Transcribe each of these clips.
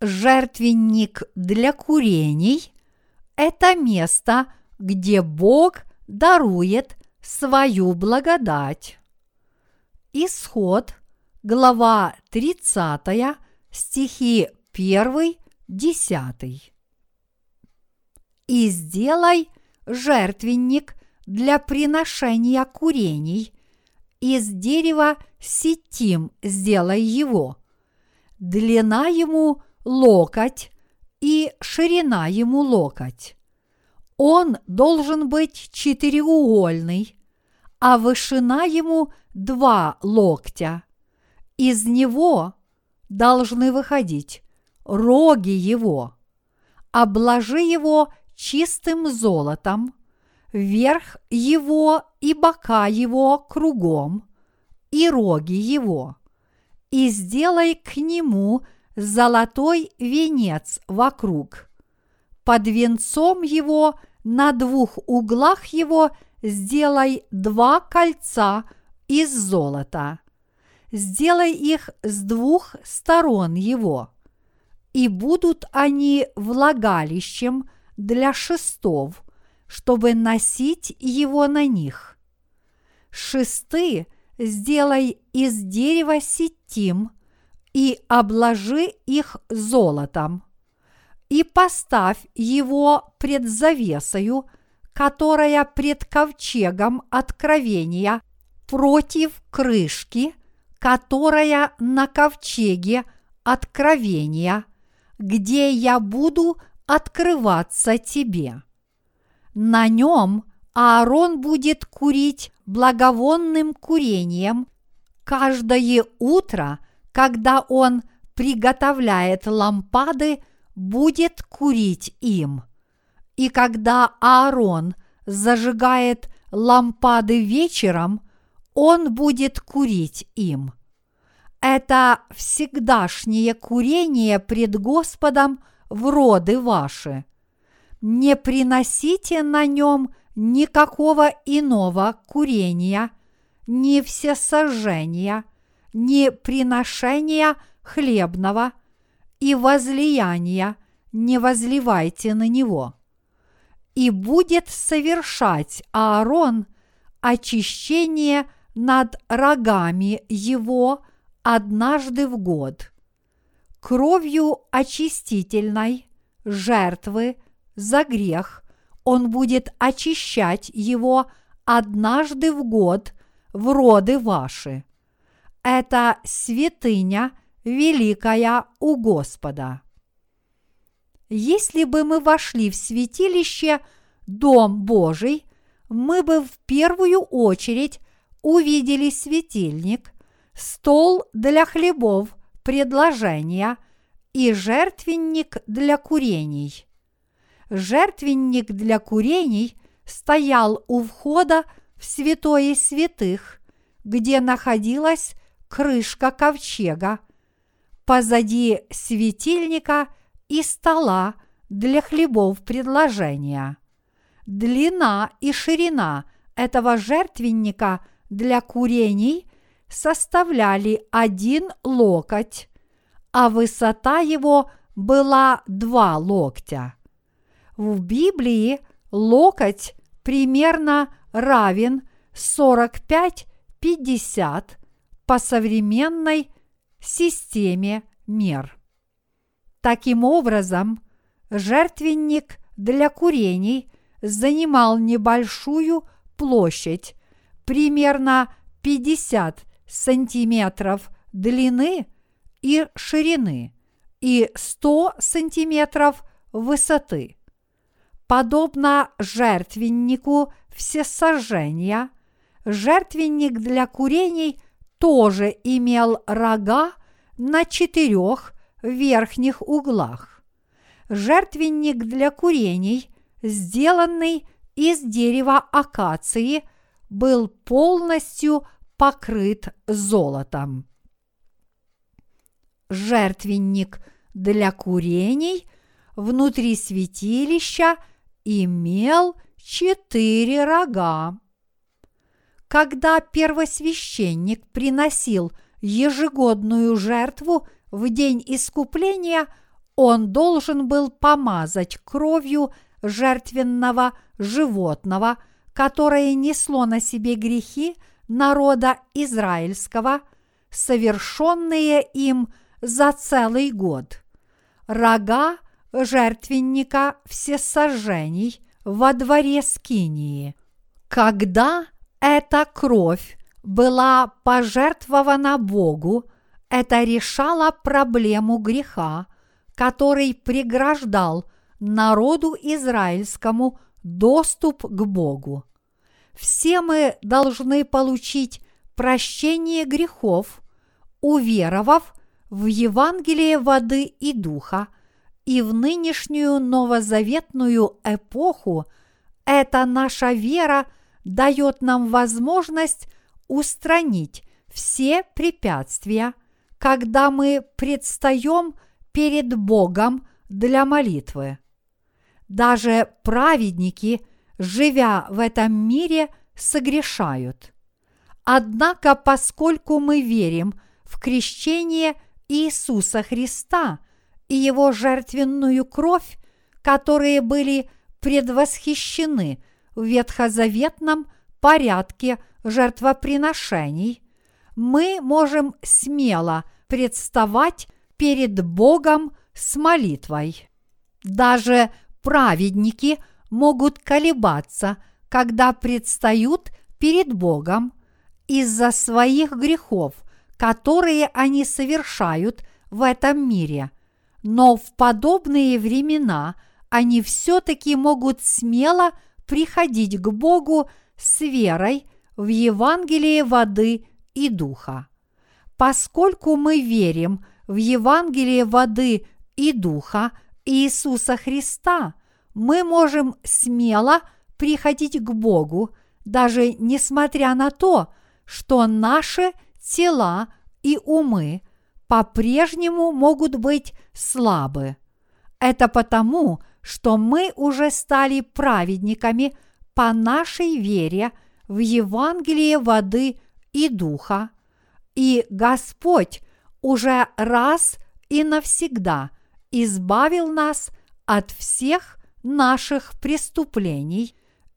Жертвенник для курений – это место, где Бог дарует свою благодать. Исход, глава 30, стихи 1, 10. «И сделай жертвенник для приношения курений, из дерева сетим сделай его. Длина ему локоть и ширина ему локоть. Он должен быть четыреугольный, а вышина ему два локтя. Из него должны выходить роги его. Обложи его чистым золотом, верх его и бока его кругом, и роги его, и сделай к нему золотой венец вокруг. Под венцом его на двух углах его сделай два кольца из золота. Сделай их с двух сторон его, и будут они влагалищем для шестов, чтобы носить его на них. Шесты сделай из дерева сетим и обложи их золотом, и поставь его пред завесою, которая пред ковчегом откровения против крышки, которая на ковчеге откровения, где я буду открываться тебе. На нем Аарон будет курить благовонным курением каждое утро, когда он приготовляет лампады, будет курить им. И когда Аарон зажигает лампады вечером, он будет курить им. Это всегдашнее курение пред Господом в роды ваши. Не приносите на нем никакого иного курения, ни всесожжения, ни приношения хлебного и возлияния не возливайте на него. И будет совершать Аарон очищение над рогами его однажды в год. Кровью очистительной жертвы за грех он будет очищать его однажды в год в роды ваши. Это святыня великая у Господа. Если бы мы вошли в святилище Дом Божий, мы бы в первую очередь увидели светильник, стол для хлебов предложения и жертвенник для курений жертвенник для курений стоял у входа в святое святых, где находилась крышка ковчега, позади светильника и стола для хлебов предложения. Длина и ширина этого жертвенника для курений составляли один локоть, а высота его была два локтя. В Библии локоть примерно равен 45-50 по современной системе мер. Таким образом, жертвенник для курений занимал небольшую площадь, примерно 50 сантиметров длины и ширины и 100 сантиметров высоты. Подобно жертвеннику всесожжения, жертвенник для курений тоже имел рога на четырех верхних углах. Жертвенник для курений, сделанный из дерева акации, был полностью покрыт золотом. Жертвенник для курений внутри святилища – имел четыре рога. Когда первосвященник приносил ежегодную жертву в день искупления, он должен был помазать кровью жертвенного животного, которое несло на себе грехи народа израильского, совершенные им за целый год. Рога жертвенника всесожжений во дворе Скинии. Когда эта кровь была пожертвована Богу, это решало проблему греха, который преграждал народу израильскому доступ к Богу. Все мы должны получить прощение грехов, уверовав в Евангелие воды и духа, и в нынешнюю новозаветную эпоху эта наша вера дает нам возможность устранить все препятствия, когда мы предстаем перед Богом для молитвы. Даже праведники, живя в этом мире, согрешают. Однако, поскольку мы верим в крещение Иисуса Христа и Его жертвенную кровь, которые были предвосхищены в ветхозаветном порядке жертвоприношений, мы можем смело представать перед Богом с молитвой. Даже праведники могут колебаться, когда предстают перед Богом из-за своих грехов, которые они совершают в этом мире. Но в подобные времена они все-таки могут смело приходить к Богу с верой в Евангелие воды и духа. Поскольку мы верим в Евангелие воды и духа Иисуса Христа, мы можем смело приходить к Богу, даже несмотря на то, что наши тела и умы по-прежнему могут быть слабы. Это потому, что мы уже стали праведниками по нашей вере в Евангелие воды и духа, и Господь уже раз и навсегда избавил нас от всех наших преступлений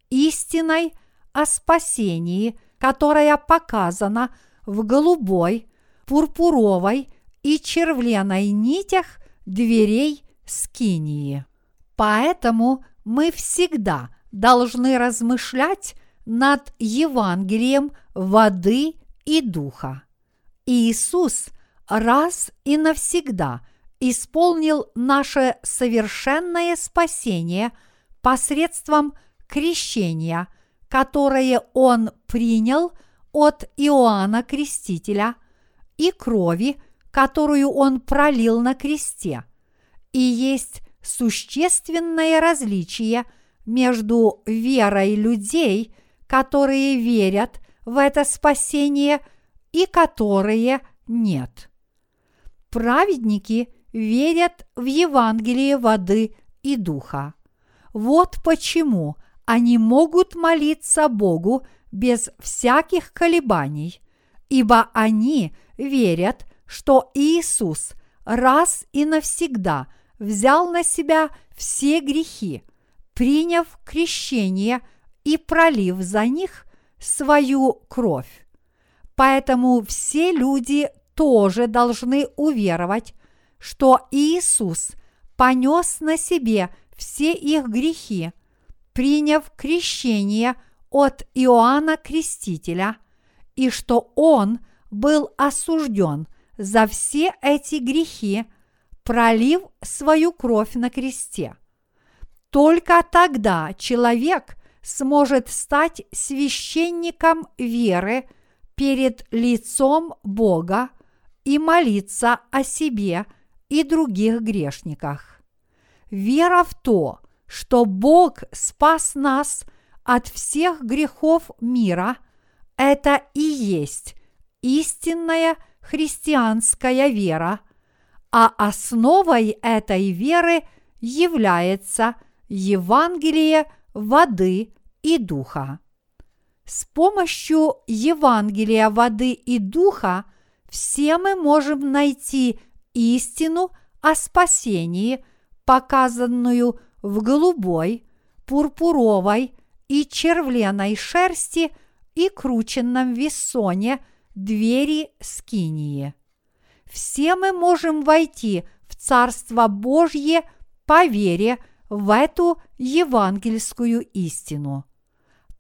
истиной о спасении, которая показана в голубой, пурпуровой и червленой нитях дверей Скинии. Поэтому мы всегда должны размышлять над Евангелием воды и духа. Иисус раз и навсегда исполнил наше совершенное спасение посредством крещения, которое Он принял от Иоанна Крестителя и крови, которую Он пролил на кресте. И есть существенное различие между верой людей, которые верят в это спасение и которые нет. Праведники верят в Евангелие воды и духа. Вот почему они могут молиться Богу без всяких колебаний, ибо они верят, что Иисус раз и навсегда взял на себя все грехи, приняв крещение и пролив за них свою кровь. Поэтому все люди тоже должны уверовать, что Иисус понес на себе все их грехи, приняв крещение от Иоанна Крестителя, и что Он был осужден за все эти грехи, пролив свою кровь на кресте. Только тогда человек сможет стать священником веры перед лицом Бога и молиться о себе и других грешниках. Вера в то, что Бог спас нас от всех грехов мира, это и есть истинная христианская вера, а основой этой веры является Евангелие воды и духа. С помощью Евангелия воды и духа все мы можем найти истину о спасении, показанную в голубой, пурпуровой и червленой шерсти и крученном вессоне двери скинии. Все мы можем войти в Царство Божье по вере в эту евангельскую истину.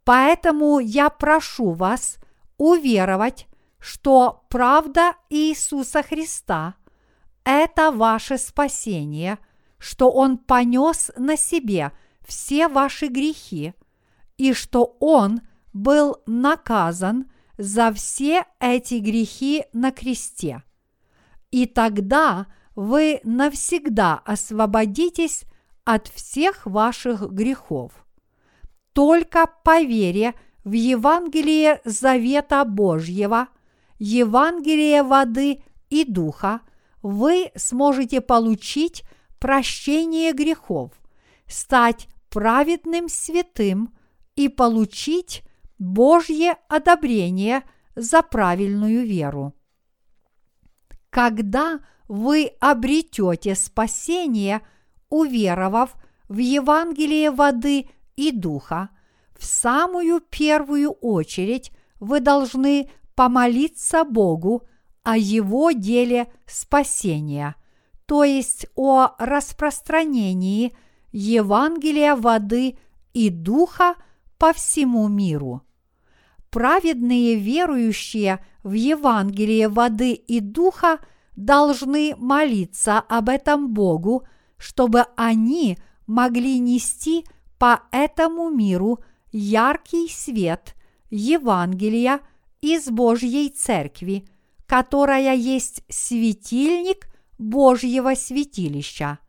Поэтому я прошу вас уверовать, что правда Иисуса Христа – это ваше спасение, что Он понес на себе все ваши грехи и что Он был наказан за все эти грехи на кресте. И тогда вы навсегда освободитесь от всех ваших грехов. Только по вере в Евангелие Завета Божьего, Евангелие воды и духа, вы сможете получить прощение грехов, стать праведным святым и получить Божье одобрение за правильную веру. Когда вы обретете спасение, уверовав в Евангелие воды и духа, в самую первую очередь вы должны помолиться Богу о Его деле спасения, то есть о распространении Евангелия воды и духа по всему миру. Праведные верующие в Евангелие воды и духа должны молиться об этом Богу, чтобы они могли нести по этому миру яркий свет Евангелия из Божьей Церкви, которая есть светильник Божьего святилища.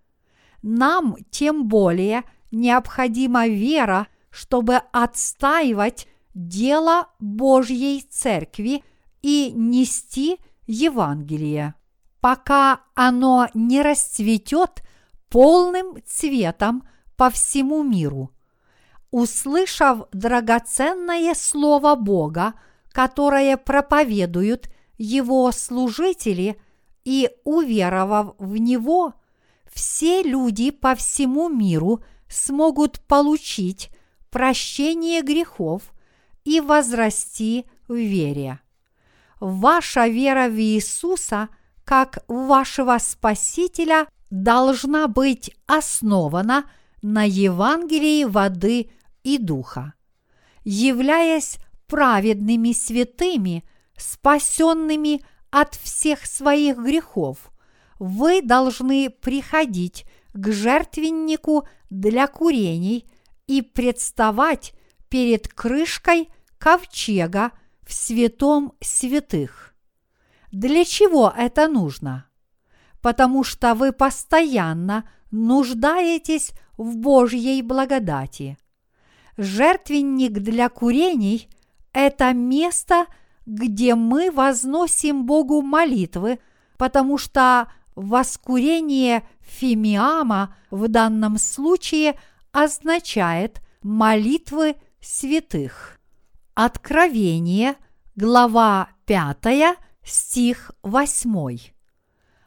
Нам тем более необходима вера, чтобы отстаивать дело Божьей Церкви и нести Евангелие, пока оно не расцветет полным цветом по всему миру. Услышав драгоценное слово Бога, которое проповедуют его служители, и уверовав в него, все люди по всему миру смогут получить прощение грехов и возрасти в вере. Ваша вера в Иисуса как вашего Спасителя должна быть основана на Евангелии воды и духа. Являясь праведными святыми, спасенными от всех своих грехов, вы должны приходить к жертвеннику для курений и представать перед крышкой ковчега в святом святых. Для чего это нужно? Потому что вы постоянно нуждаетесь в Божьей благодати. Жертвенник для курений – это место, где мы возносим Богу молитвы, потому что воскурение фимиама в данном случае означает молитвы святых. Откровение, глава 5, стих 8.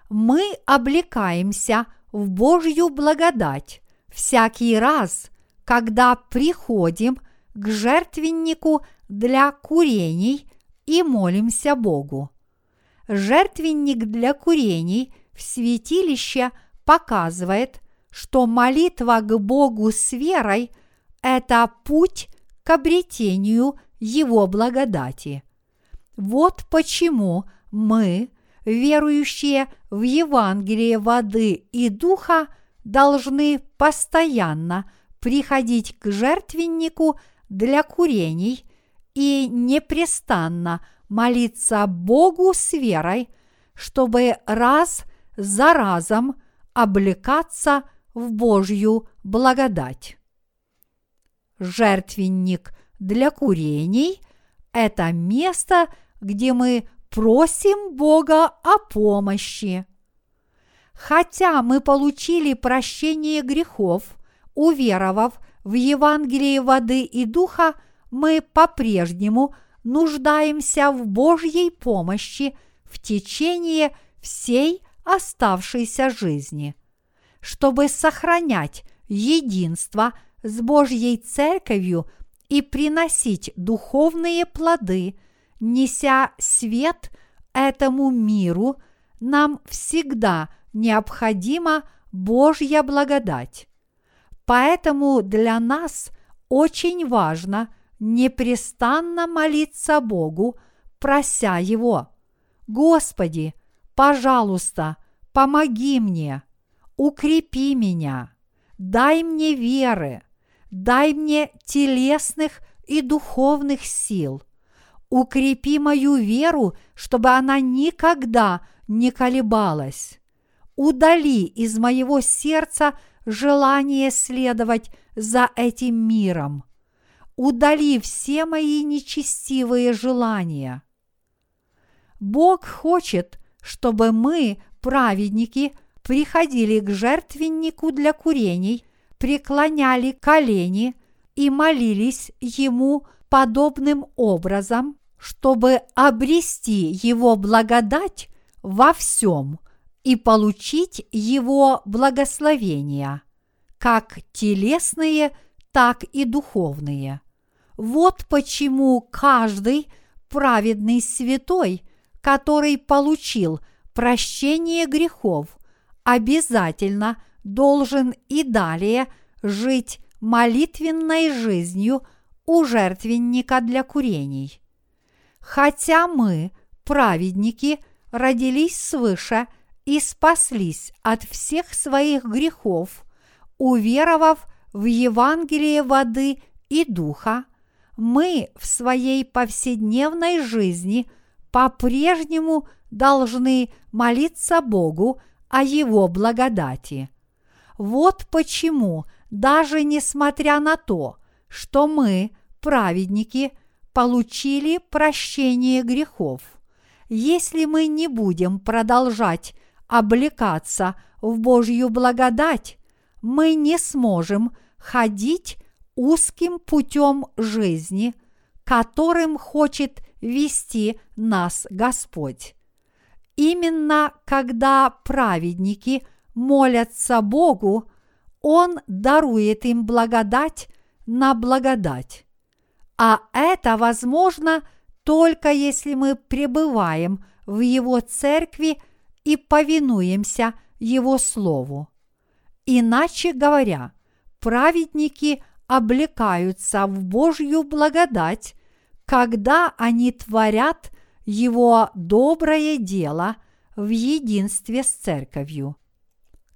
Мы облекаемся в Божью благодать всякий раз, когда приходим к жертвеннику для курений и молимся Богу. Жертвенник для курений в святилище показывает, что молитва к Богу с верой – это путь к обретению Его благодати. Вот почему мы, верующие в Евангелие воды и духа, должны постоянно приходить к жертвеннику для курений и непрестанно молиться Богу с верой, чтобы раз за разом облекаться в Божью благодать жертвенник для курений – это место, где мы просим Бога о помощи. Хотя мы получили прощение грехов, уверовав в Евангелие воды и духа, мы по-прежнему нуждаемся в Божьей помощи в течение всей оставшейся жизни. Чтобы сохранять единство с Божьей Церковью и приносить духовные плоды, неся свет этому миру, нам всегда необходима Божья благодать. Поэтому для нас очень важно непрестанно молиться Богу, прося Его, «Господи, пожалуйста, помоги мне, укрепи меня, дай мне веры, дай мне телесных и духовных сил, укрепи мою веру, чтобы она никогда не колебалась. Удали из моего сердца желание следовать за этим миром. Удали все мои нечестивые желания. Бог хочет, чтобы мы, праведники, приходили к жертвеннику для курений, преклоняли колени и молились Ему подобным образом, чтобы обрести Его благодать во всем и получить Его благословения, как телесные, так и духовные. Вот почему каждый праведный святой, который получил прощение грехов, обязательно должен и далее жить молитвенной жизнью у жертвенника для курений. Хотя мы, праведники, родились свыше и спаслись от всех своих грехов, уверовав в Евангелие воды и духа, мы в своей повседневной жизни по-прежнему должны молиться Богу о Его благодати. Вот почему, даже несмотря на то, что мы, праведники, получили прощение грехов, если мы не будем продолжать облекаться в Божью благодать, мы не сможем ходить узким путем жизни, которым хочет вести нас Господь. Именно когда праведники молятся Богу, Он дарует им благодать на благодать. А это возможно только если мы пребываем в Его церкви и повинуемся Его Слову. Иначе говоря, праведники – облекаются в Божью благодать, когда они творят Его доброе дело в единстве с Церковью.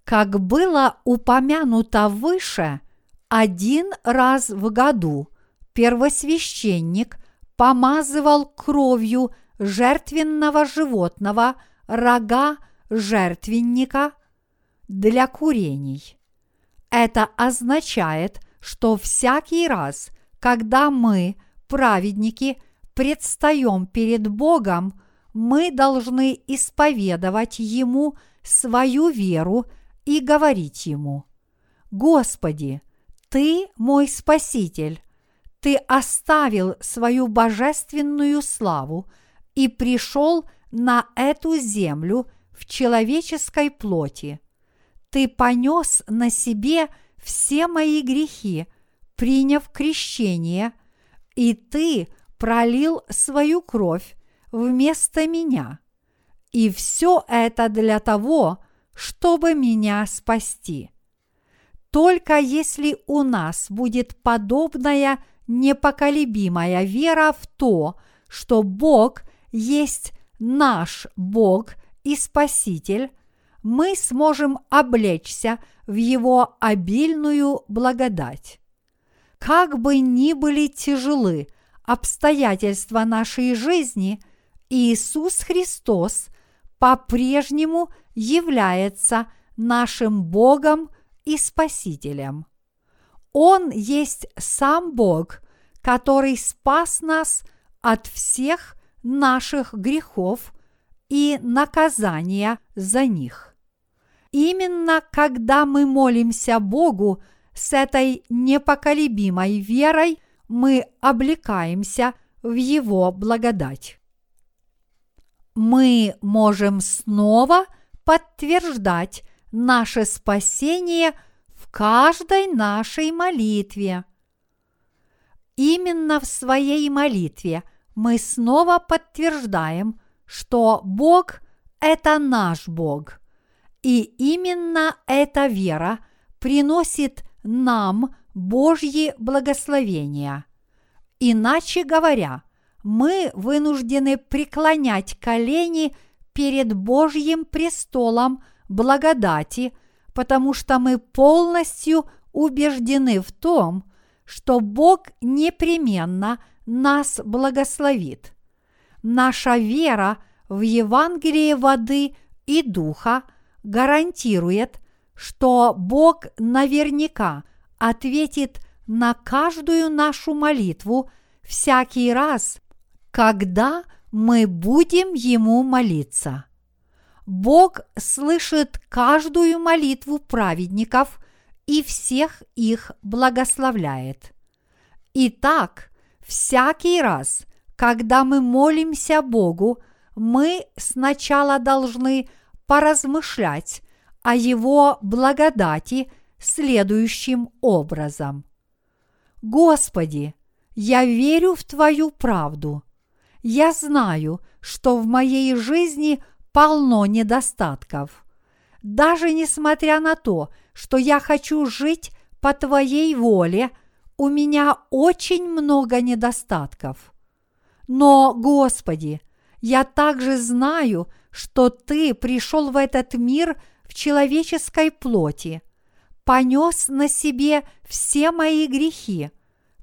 Как было упомянуто выше, один раз в году первосвященник помазывал кровью жертвенного животного рога жертвенника для курений. Это означает – что всякий раз, когда мы, праведники, предстаем перед Богом, мы должны исповедовать Ему свою веру и говорить Ему, «Господи, Ты мой Спаситель, Ты оставил свою божественную славу и пришел на эту землю в человеческой плоти. Ты понес на себе – все мои грехи, приняв крещение, и ты пролил свою кровь вместо меня. И все это для того, чтобы меня спасти. Только если у нас будет подобная непоколебимая вера в то, что Бог есть наш Бог и Спаситель, мы сможем облечься в Его обильную благодать. Как бы ни были тяжелы обстоятельства нашей жизни, Иисус Христос по-прежнему является нашим Богом и Спасителем. Он есть сам Бог, который спас нас от всех наших грехов и наказания за них. Именно когда мы молимся Богу с этой непоколебимой верой, мы облекаемся в Его благодать. Мы можем снова подтверждать наше спасение в каждой нашей молитве. Именно в своей молитве мы снова подтверждаем, что Бог – это наш Бог. И именно эта вера приносит нам Божьи благословения. Иначе говоря, мы вынуждены преклонять колени перед Божьим престолом благодати, потому что мы полностью убеждены в том, что Бог непременно нас благословит. Наша вера в Евангелие воды и духа гарантирует, что Бог наверняка ответит на каждую нашу молитву всякий раз, когда мы будем Ему молиться. Бог слышит каждую молитву праведников и всех их благословляет. Итак, всякий раз, когда мы молимся Богу, мы сначала должны поразмышлять о Его благодати следующим образом. Господи, я верю в Твою правду. Я знаю, что в моей жизни полно недостатков. Даже несмотря на то, что я хочу жить по Твоей воле, у меня очень много недостатков. Но, Господи, я также знаю, что Ты пришел в этот мир в человеческой плоти, понес на себе все мои грехи,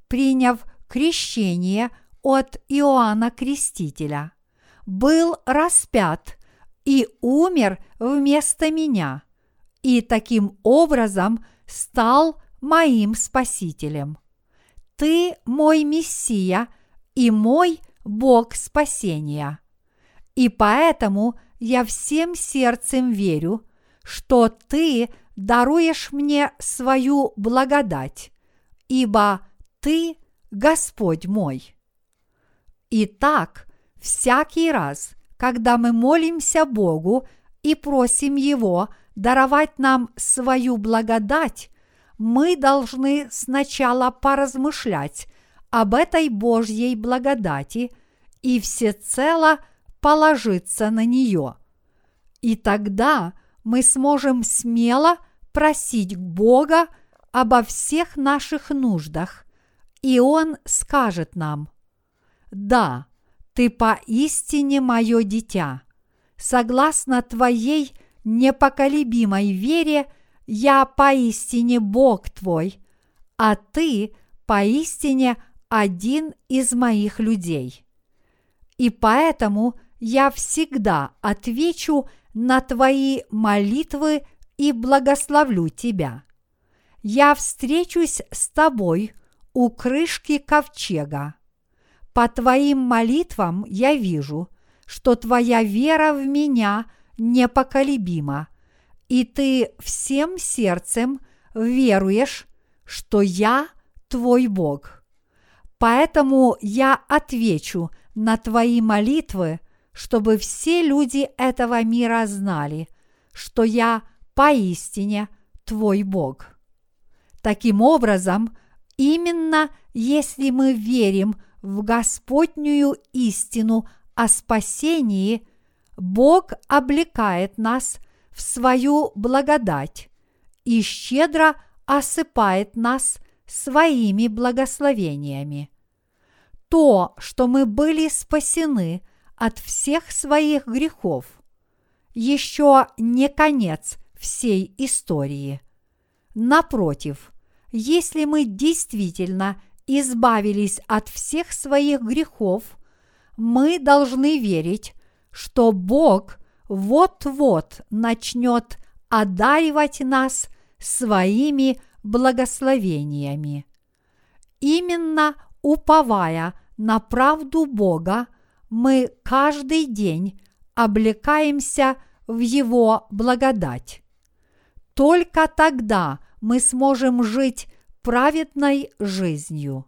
приняв крещение от Иоанна Крестителя, был распят и умер вместо меня, и таким образом стал моим Спасителем. Ты мой Мессия и мой Бог спасения. И поэтому я всем сердцем верю, что Ты даруешь мне свою благодать, ибо Ты Господь мой. Итак, всякий раз, когда мы молимся Богу и просим Его даровать нам свою благодать, мы должны сначала поразмышлять об этой Божьей благодати и всецело положиться на нее. И тогда мы сможем смело просить Бога обо всех наших нуждах, и Он скажет нам, «Да, ты поистине мое дитя. Согласно твоей непоколебимой вере, я поистине Бог твой, а ты поистине один из моих людей. И поэтому я всегда отвечу на твои молитвы и благословлю тебя. Я встречусь с тобой у крышки ковчега. По твоим молитвам я вижу, что твоя вера в меня непоколебима, и ты всем сердцем веруешь, что я твой Бог. Поэтому я отвечу на твои молитвы, чтобы все люди этого мира знали, что я поистине твой Бог. Таким образом, именно если мы верим в Господнюю истину о спасении, Бог облекает нас в свою благодать и щедро осыпает нас своими благословениями. То, что мы были спасены от всех своих грехов, еще не конец всей истории. Напротив, если мы действительно избавились от всех своих грехов, мы должны верить, что Бог вот-вот начнет одаривать нас своими благословениями. Именно уповая на правду Бога, мы каждый день облекаемся в Его благодать. Только тогда мы сможем жить праведной жизнью.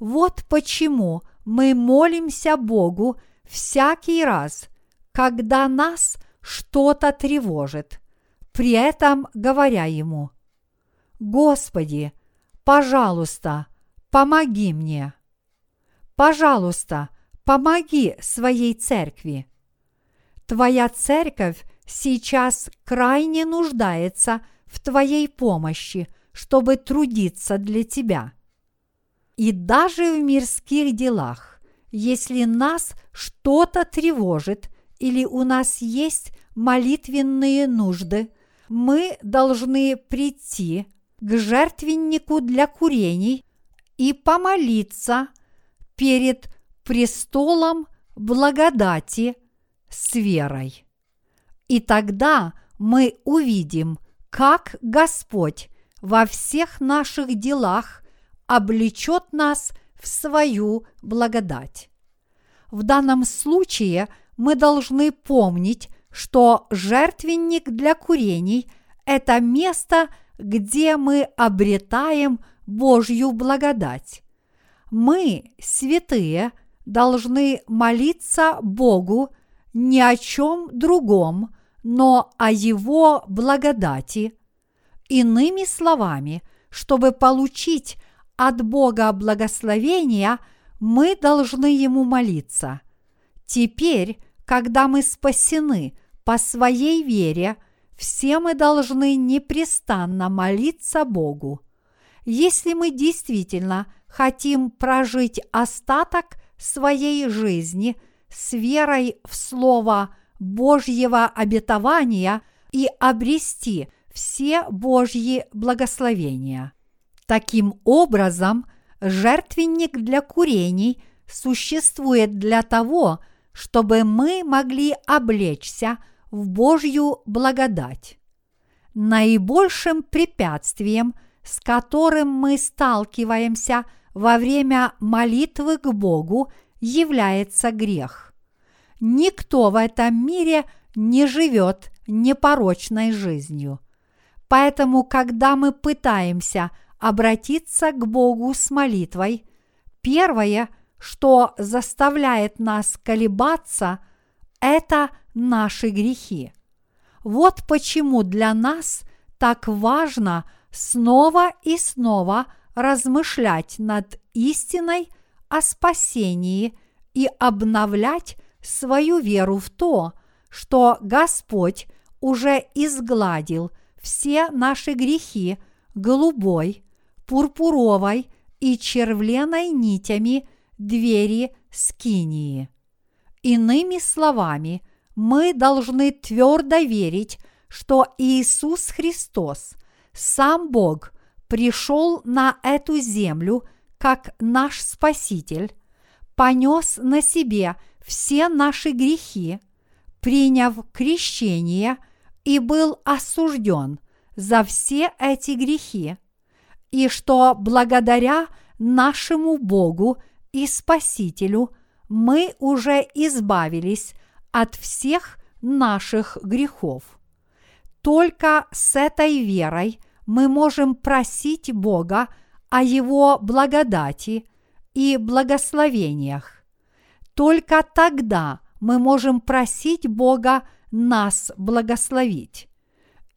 Вот почему мы молимся Богу всякий раз, когда нас что-то тревожит, при этом говоря ему, «Господи, пожалуйста, помоги мне». Пожалуйста, помоги своей церкви. Твоя церковь сейчас крайне нуждается в твоей помощи, чтобы трудиться для тебя. И даже в мирских делах, если нас что-то тревожит или у нас есть молитвенные нужды, мы должны прийти к жертвеннику для курений и помолиться перед престолом благодати с верой. И тогда мы увидим, как Господь во всех наших делах облечет нас в свою благодать. В данном случае мы должны помнить, что жертвенник для курений – это место, где мы обретаем Божью благодать. Мы, святые, должны молиться Богу ни о чем другом, но о Его благодати. Иными словами, чтобы получить от Бога благословения, мы должны Ему молиться. Теперь, когда мы спасены по своей вере, все мы должны непрестанно молиться Богу. Если мы действительно хотим прожить остаток своей жизни с верой в Слово Божьего обетования и обрести все Божьи благословения. Таким образом, жертвенник для курений существует для того, чтобы мы могли облечься в Божью благодать. Наибольшим препятствием, с которым мы сталкиваемся во время молитвы к Богу, является грех. Никто в этом мире не живет непорочной жизнью. Поэтому, когда мы пытаемся – обратиться к Богу с молитвой, первое, что заставляет нас колебаться, это наши грехи. Вот почему для нас так важно снова и снова размышлять над истиной о спасении и обновлять свою веру в то, что Господь уже изгладил все наши грехи голубой, пурпуровой и червленой нитями двери скинии. Иными словами, мы должны твердо верить, что Иисус Христос, сам Бог, пришел на эту землю как наш Спаситель, понес на себе все наши грехи, приняв крещение и был осужден за все эти грехи, и что благодаря нашему Богу и Спасителю мы уже избавились от всех наших грехов. Только с этой верой мы можем просить Бога о Его благодати и благословениях. Только тогда мы можем просить Бога нас благословить.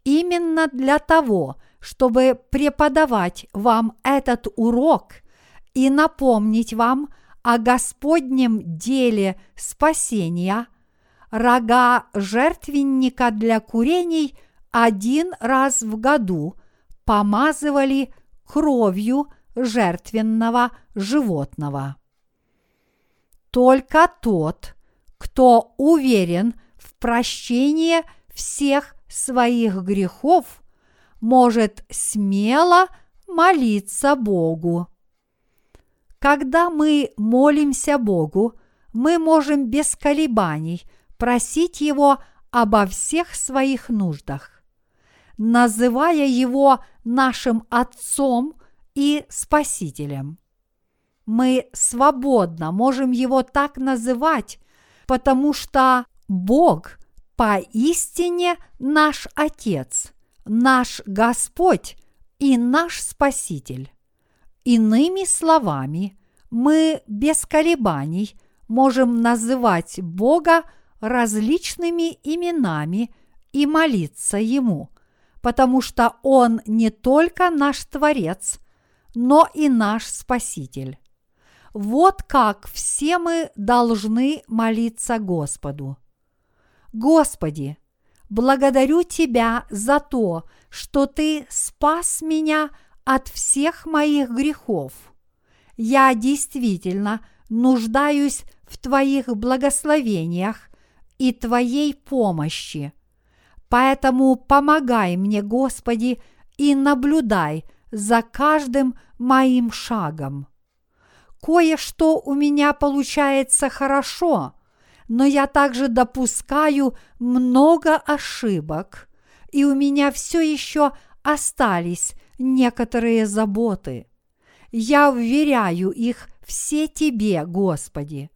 Именно для того, чтобы преподавать вам этот урок и напомнить вам о Господнем деле спасения, рога жертвенника для курений один раз в году помазывали кровью жертвенного животного. Только тот, кто уверен в прощении всех своих грехов – может смело молиться Богу. Когда мы молимся Богу, мы можем без колебаний просить Его обо всех своих нуждах, называя Его нашим Отцом и Спасителем. Мы свободно можем Его так называть, потому что Бог поистине наш Отец – наш Господь и наш Спаситель. Иными словами, мы без колебаний можем называть Бога различными именами и молиться Ему, потому что Он не только наш Творец, но и наш Спаситель. Вот как все мы должны молиться Господу. Господи, благодарю Тебя за то, что Ты спас меня от всех моих грехов. Я действительно нуждаюсь в Твоих благословениях и Твоей помощи. Поэтому помогай мне, Господи, и наблюдай за каждым моим шагом. Кое-что у меня получается хорошо, но я также допускаю много ошибок, и у меня все еще остались некоторые заботы. Я вверяю их все Тебе, Господи.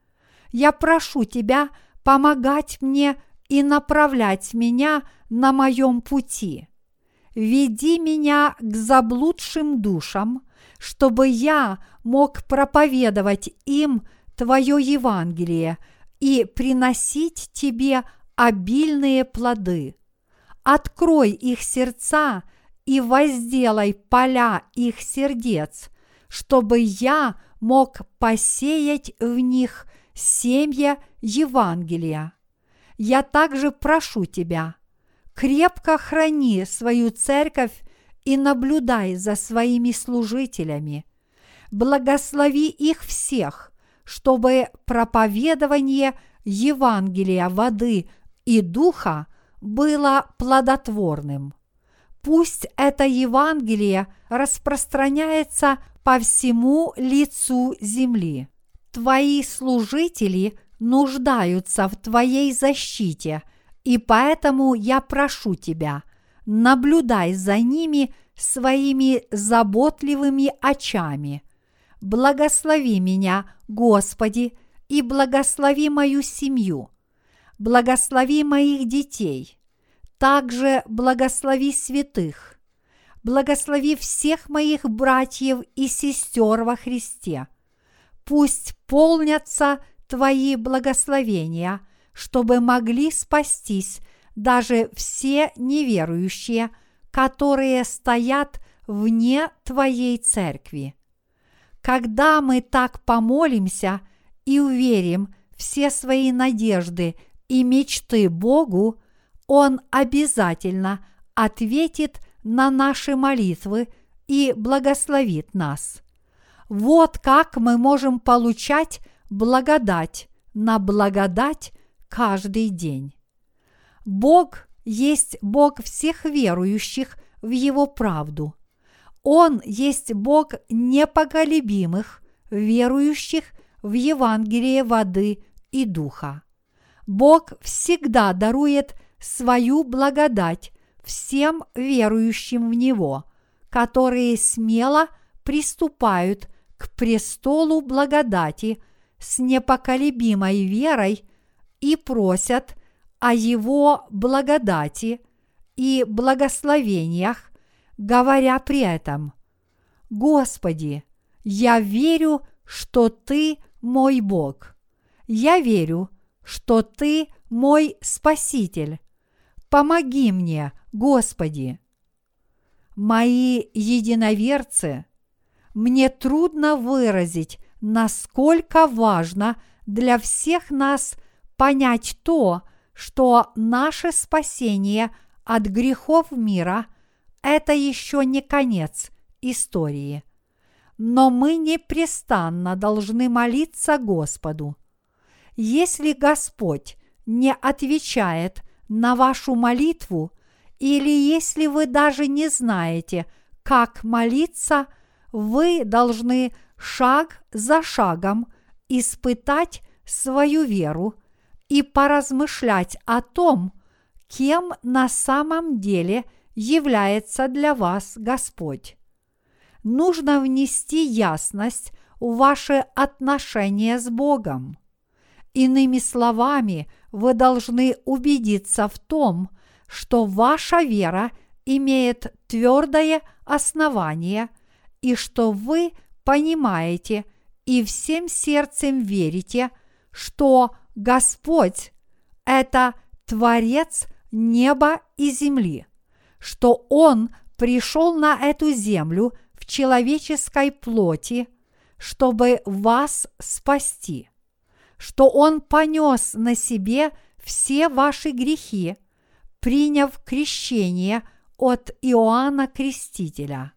Я прошу Тебя помогать мне и направлять меня на моем пути. Веди меня к заблудшим душам, чтобы я мог проповедовать им Твое Евангелие и приносить Тебе обильные плоды. Открой их сердца и возделай поля их сердец, чтобы я мог посеять в них семья Евангелия. Я также прошу Тебя, крепко храни свою церковь и наблюдай за своими служителями. Благослови их всех, чтобы проповедование Евангелия воды и духа было плодотворным. Пусть это Евангелие распространяется по всему лицу земли. Твои служители нуждаются в Твоей защите, и поэтому я прошу Тебя, наблюдай за ними своими заботливыми очами. Благослови меня, Господи, и благослови мою семью. Благослови моих детей. Также благослови святых. Благослови всех моих братьев и сестер во Христе. Пусть полнятся Твои благословения, чтобы могли спастись даже все неверующие, которые стоят вне Твоей церкви. Когда мы так помолимся и уверим все свои надежды и мечты Богу, Он обязательно ответит на наши молитвы и благословит нас. Вот как мы можем получать благодать на благодать каждый день. Бог есть Бог всех верующих в Его правду. Он есть Бог непоколебимых, верующих в Евангелие воды и духа. Бог всегда дарует свою благодать всем верующим в Него, которые смело приступают к престолу благодати – с непоколебимой верой и просят о Его благодати и благословениях, говоря при этом, «Господи, я верю, что Ты мой Бог. Я верю, что Ты мой Спаситель. Помоги мне, Господи!» Мои единоверцы, мне трудно выразить насколько важно для всех нас понять то, что наше спасение от грехов мира – это еще не конец истории. Но мы непрестанно должны молиться Господу. Если Господь не отвечает на вашу молитву, или если вы даже не знаете, как молиться, вы должны шаг за шагом испытать свою веру и поразмышлять о том, кем на самом деле является для вас Господь. Нужно внести ясность в ваши отношения с Богом. Иными словами, вы должны убедиться в том, что ваша вера имеет твердое основание и что вы понимаете и всем сердцем верите, что Господь – это Творец неба и земли, что Он пришел на эту землю в человеческой плоти, чтобы вас спасти, что Он понес на себе все ваши грехи, приняв крещение от Иоанна Крестителя,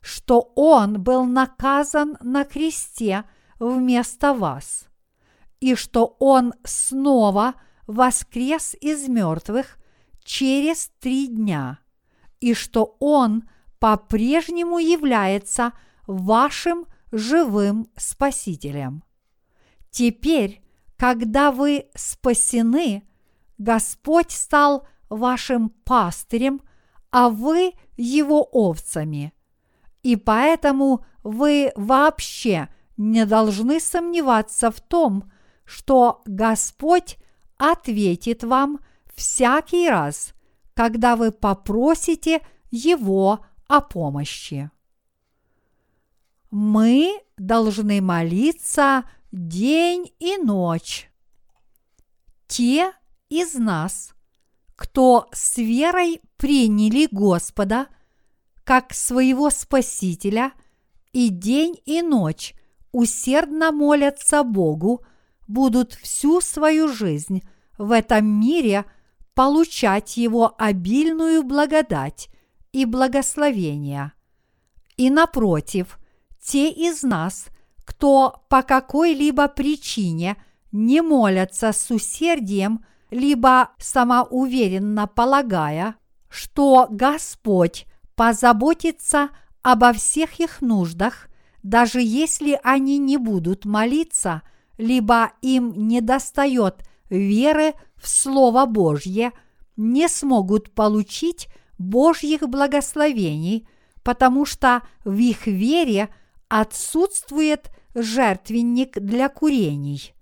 что Он был наказан на кресте вместо вас, и что Он снова воскрес из мертвых через три дня, и что Он по-прежнему является вашим живым Спасителем. Теперь, когда вы спасены, Господь стал вашим пастырем, а вы его овцами. И поэтому вы вообще не должны сомневаться в том, что Господь ответит вам всякий раз, когда вы попросите Его о помощи. Мы должны молиться день и ночь. Те из нас, кто с верой приняли Господа как своего Спасителя и день и ночь усердно молятся Богу, будут всю свою жизнь в этом мире получать Его обильную благодать и благословение. И напротив, те из нас, кто по какой-либо причине не молятся с усердием, либо самоуверенно полагая, что Господь позаботится обо всех их нуждах, даже если они не будут молиться, либо им не достает веры в Слово Божье, не смогут получить Божьих благословений, потому что в их вере отсутствует жертвенник для курений.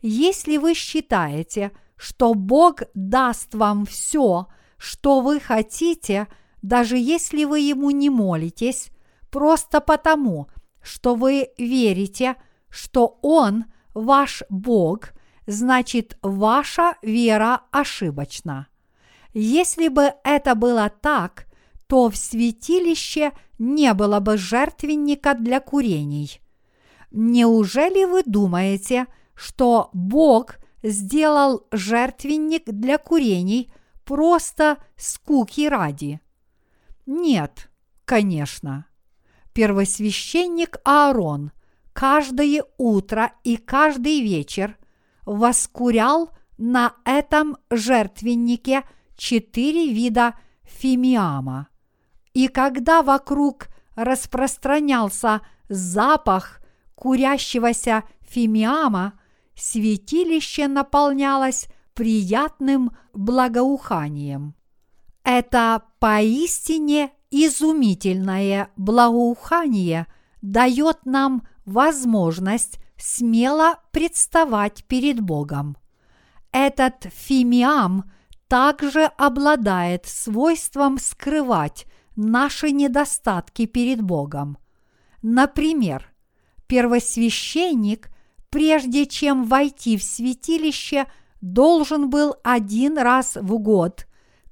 Если вы считаете, что Бог даст вам все, что вы хотите, даже если вы Ему не молитесь, просто потому, что вы верите, что Он ваш Бог, значит ваша вера ошибочна. Если бы это было так, то в святилище не было бы жертвенника для курений. Неужели вы думаете, что Бог сделал жертвенник для курений просто скуки ради? Нет, конечно. Первосвященник Аарон каждое утро и каждый вечер воскурял на этом жертвеннике – четыре вида фимиама. И когда вокруг распространялся запах курящегося фимиама, святилище наполнялось приятным благоуханием. Это поистине изумительное благоухание дает нам возможность смело представать перед Богом. Этот фимиам – также обладает свойством скрывать наши недостатки перед Богом. Например, первосвященник, прежде чем войти в святилище, должен был один раз в год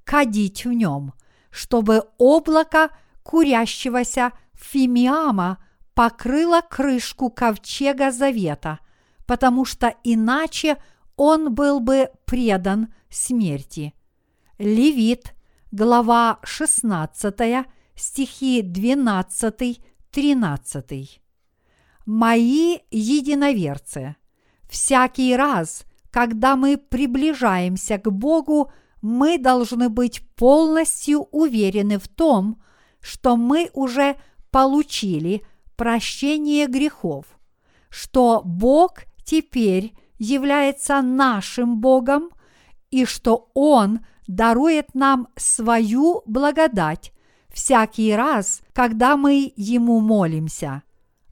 кадить в нем, чтобы облако курящегося фимиама покрыло крышку ковчега завета, потому что иначе он был бы предан смерти. Левит, глава 16, стихи 12-13. Мои единоверцы, всякий раз, когда мы приближаемся к Богу, мы должны быть полностью уверены в том, что мы уже получили прощение грехов, что Бог теперь является нашим Богом и что Он дарует нам свою благодать всякий раз, когда мы Ему молимся.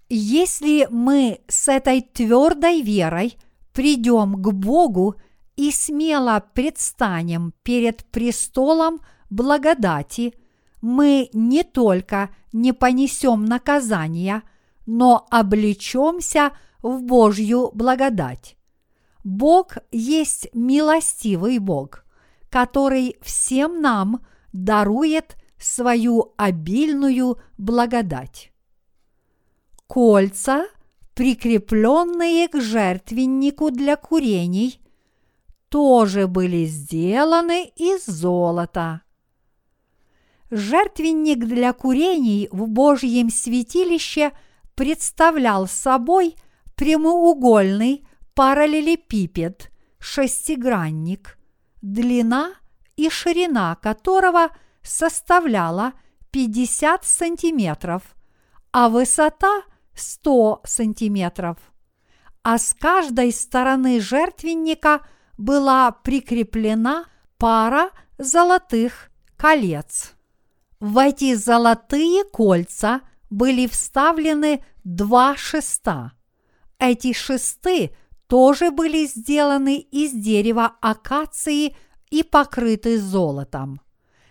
Если мы с этой твердой верой придем к Богу и смело предстанем перед престолом благодати, мы не только не понесем наказания, но облечемся в Божью благодать. Бог есть милостивый Бог, который всем нам дарует свою обильную благодать. Кольца, прикрепленные к жертвеннику для курений, тоже были сделаны из золота. Жертвенник для курений в Божьем святилище представлял собой прямоугольный параллелепипед, шестигранник, длина и ширина которого составляла 50 сантиметров, а высота 100 сантиметров. А с каждой стороны жертвенника была прикреплена пара золотых колец. В эти золотые кольца были вставлены два шеста. Эти шесты тоже были сделаны из дерева акации и покрыты золотом.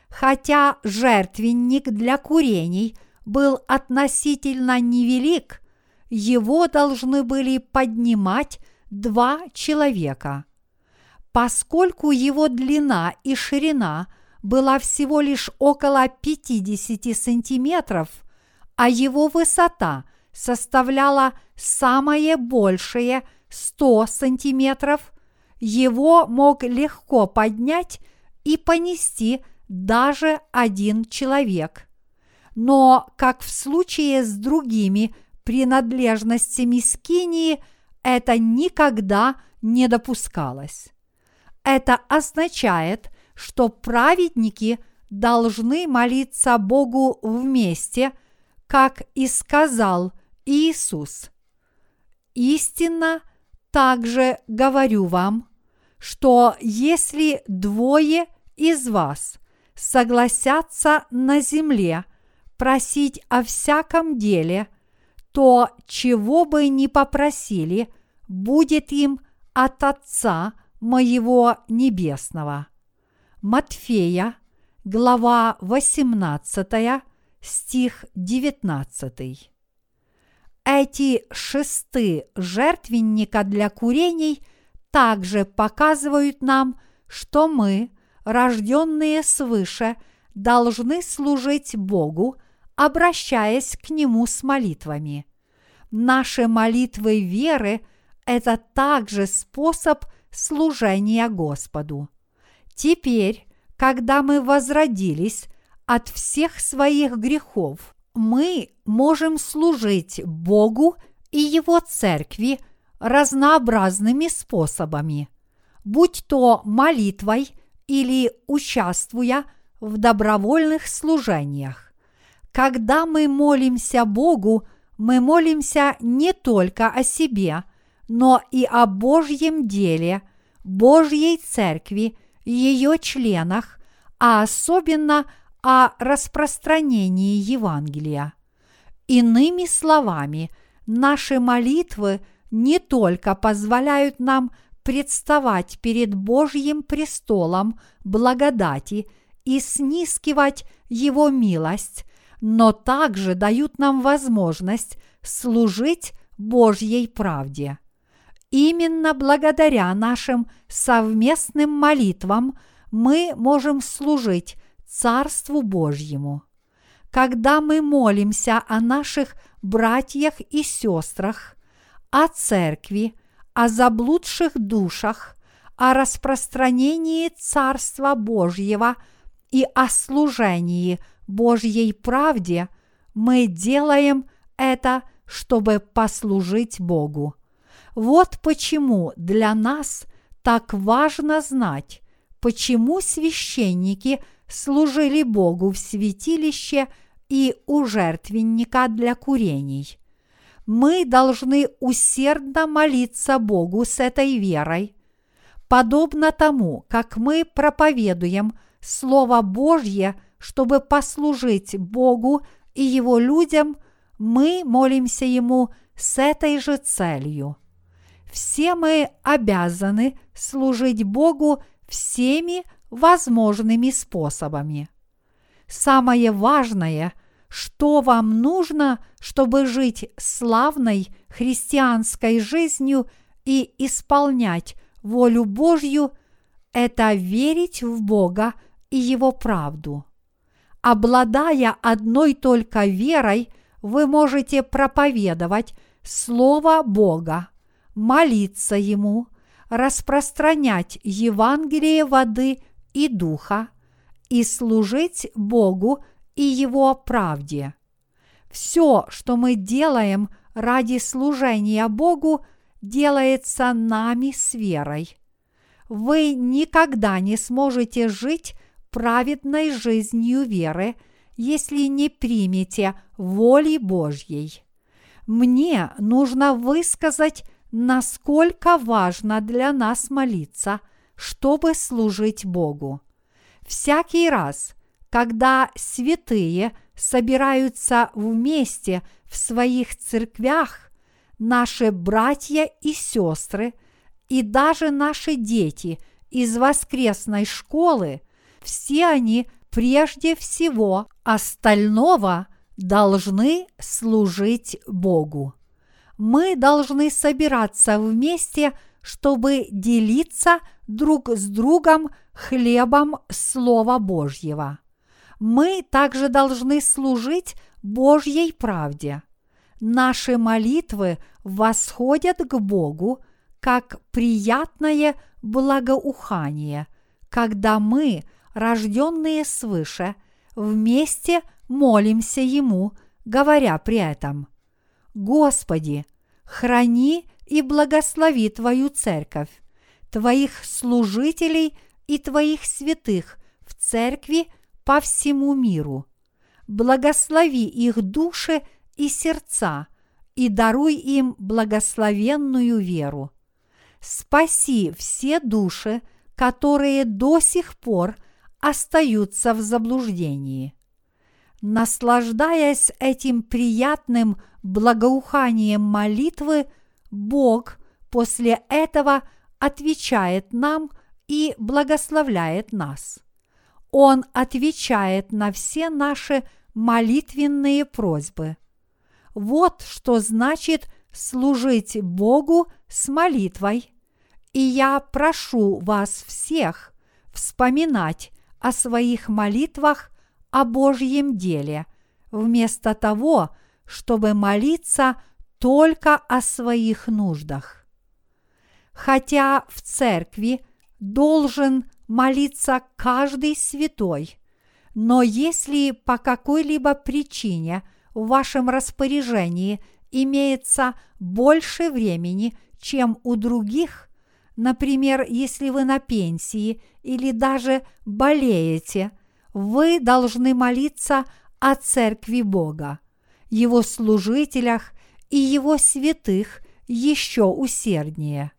Хотя жертвенник для курений был относительно невелик, его должны были поднимать два человека. Поскольку его длина и ширина была всего лишь около 50 сантиметров, а его высота составляла самое большее 100 сантиметров, его мог легко поднять и понести даже один человек. Но, как в случае с другими принадлежностями скинии, это никогда не допускалось. Это означает, что праведники должны молиться Богу вместе, как и сказал Иисус. Истинно также говорю вам, что если двое из вас согласятся на земле просить о всяком деле, то чего бы ни попросили, будет им от Отца моего Небесного. Матфея, глава 18, стих 19. Эти шесты жертвенника для курений также показывают нам, что мы, рожденные свыше, должны служить Богу, обращаясь к Нему с молитвами. Наши молитвы веры – это также способ служения Господу. Теперь, когда мы возродились от всех своих грехов, мы можем служить Богу и Его церкви разнообразными способами, будь то молитвой или участвуя в добровольных служениях. Когда мы молимся Богу, мы молимся не только о себе, но и о Божьем деле, Божьей церкви – ее членах, а особенно о распространении Евангелия. Иными словами, наши молитвы не только позволяют нам представать перед Божьим престолом благодати и снискивать Его милость, но также дают нам возможность служить Божьей правде. Именно благодаря нашим совместным молитвам мы можем служить Царству Божьему. Когда мы молимся о наших братьях и сестрах, о церкви, о заблудших душах, о распространении Царства Божьего и о служении Божьей правде, мы делаем это, чтобы послужить Богу. Вот почему для нас так важно знать, почему священники служили Богу в святилище и у жертвенника для курений. Мы должны усердно молиться Богу с этой верой, подобно тому, как мы проповедуем Слово Божье, чтобы послужить Богу и Его людям, мы молимся Ему с этой же целью все мы обязаны служить Богу всеми возможными способами. Самое важное, что вам нужно, чтобы жить славной христианской жизнью и исполнять волю Божью – это верить в Бога и Его правду. Обладая одной только верой, вы можете проповедовать Слово Бога, молиться Ему, распространять Евангелие воды и духа и служить Богу и Его правде. Все, что мы делаем ради служения Богу, делается нами с верой. Вы никогда не сможете жить праведной жизнью веры, если не примете воли Божьей. Мне нужно высказать, насколько важно для нас молиться, чтобы служить Богу. Всякий раз, когда святые собираются вместе в своих церквях, наши братья и сестры и даже наши дети из воскресной школы, все они прежде всего остального должны служить Богу. Мы должны собираться вместе, чтобы делиться друг с другом хлебом Слова Божьего. Мы также должны служить Божьей правде. Наши молитвы восходят к Богу как приятное благоухание, когда мы, рожденные свыше, вместе молимся Ему, говоря при этом «Господи, храни и благослови Твою церковь, Твоих служителей и Твоих святых в церкви по всему миру. Благослови их души и сердца и даруй им благословенную веру. Спаси все души, которые до сих пор остаются в заблуждении. Наслаждаясь этим приятным благоуханием молитвы, Бог после этого отвечает нам и благословляет нас. Он отвечает на все наши молитвенные просьбы. Вот что значит служить Богу с молитвой. И я прошу вас всех вспоминать о своих молитвах о Божьем деле, вместо того, чтобы молиться только о своих нуждах. Хотя в церкви должен молиться каждый святой, но если по какой-либо причине в вашем распоряжении имеется больше времени, чем у других, например, если вы на пенсии или даже болеете, вы должны молиться о Церкви Бога, Его служителях и Его святых еще усерднее.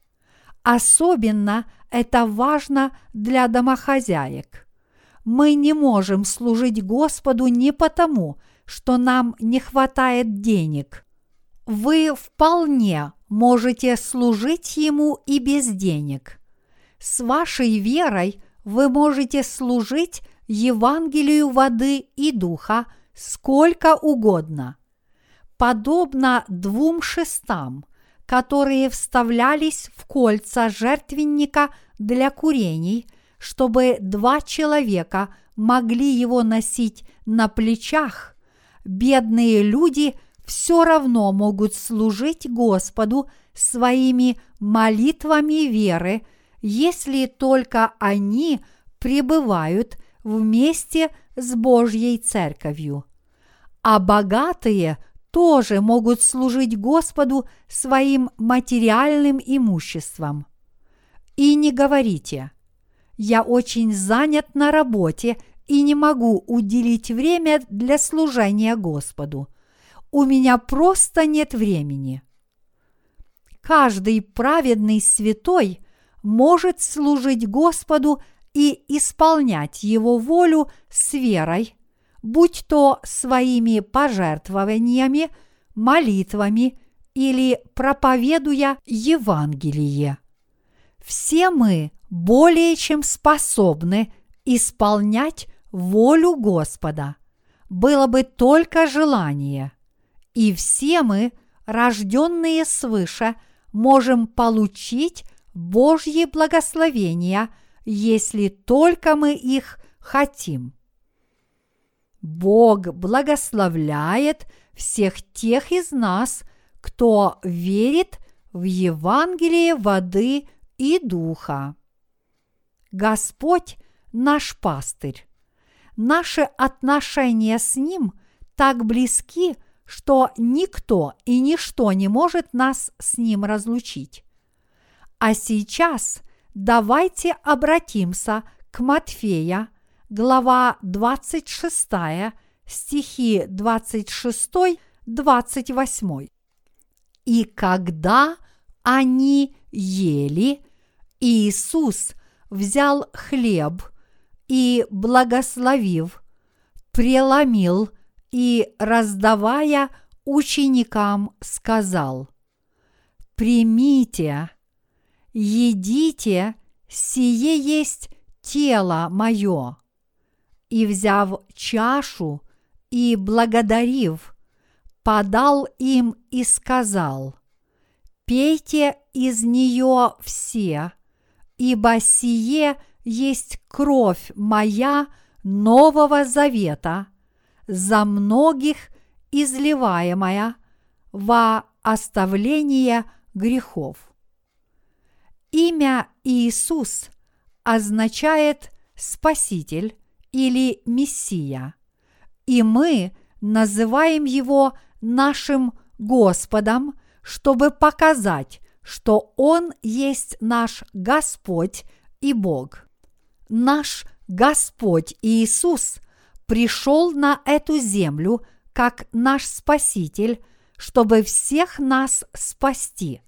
Особенно это важно для домохозяек. Мы не можем служить Господу не потому, что нам не хватает денег. Вы вполне можете служить Ему и без денег. С вашей верой вы можете служить Евангелию воды и духа сколько угодно. Подобно двум шестам, которые вставлялись в кольца жертвенника для курений, чтобы два человека могли его носить на плечах, бедные люди все равно могут служить Господу своими молитвами веры, если только они пребывают вместе с Божьей Церковью. А богатые тоже могут служить Господу своим материальным имуществом. И не говорите, я очень занят на работе и не могу уделить время для служения Господу. У меня просто нет времени. Каждый праведный святой может служить Господу и исполнять Его волю с верой будь то своими пожертвованиями, молитвами или проповедуя Евангелие. Все мы более чем способны исполнять волю Господа. Было бы только желание. И все мы, рожденные свыше, можем получить Божьи благословения, если только мы их хотим. Бог благословляет всех тех из нас, кто верит в Евангелие воды и духа. Господь наш пастырь. Наши отношения с Ним так близки, что никто и ничто не может нас с Ним разлучить. А сейчас давайте обратимся к Матфея, глава 26, стихи 26-28. И когда они ели, Иисус взял хлеб и, благословив, преломил и, раздавая ученикам, сказал, «Примите, едите, сие есть тело мое». И, взяв чашу и благодарив, подал им и сказал, «Пейте из нее все, ибо сие есть кровь моя Нового Завета, за многих изливаемая во оставление грехов. Имя Иисус означает Спаситель или Мессия, и мы называем его нашим Господом, чтобы показать, что Он есть наш Господь и Бог. Наш Господь Иисус пришел на эту землю как наш Спаситель, чтобы всех нас спасти.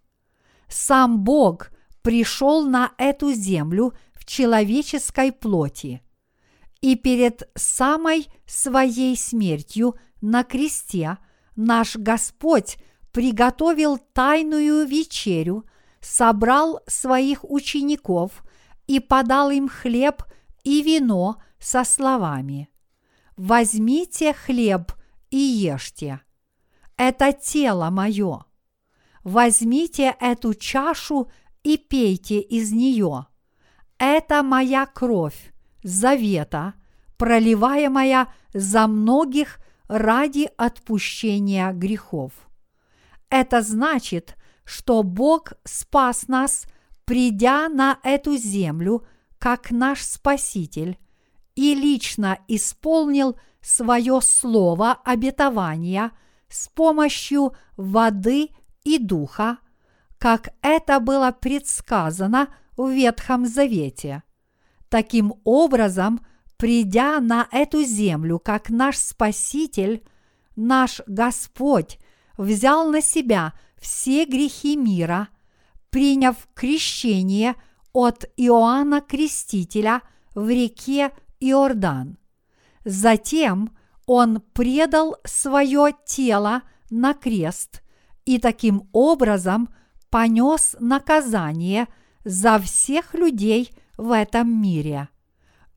Сам Бог пришел на эту землю в человеческой плоти. И перед самой своей смертью на кресте наш Господь приготовил тайную вечерю, собрал своих учеников и подал им хлеб и вино со словами «Возьмите хлеб и ешьте, это тело мое. Возьмите эту чашу и пейте из нее. Это моя кровь, завета, проливаемая за многих ради отпущения грехов. Это значит, что Бог спас нас, придя на эту землю как наш Спаситель и лично исполнил свое слово обетования с помощью воды и духа, как это было предсказано в Ветхом Завете. Таким образом, придя на эту землю как наш Спаситель, наш Господь взял на себя все грехи мира, приняв крещение от Иоанна Крестителя в реке Иордан. Затем он предал свое тело на крест и таким образом понес наказание за всех людей в этом мире.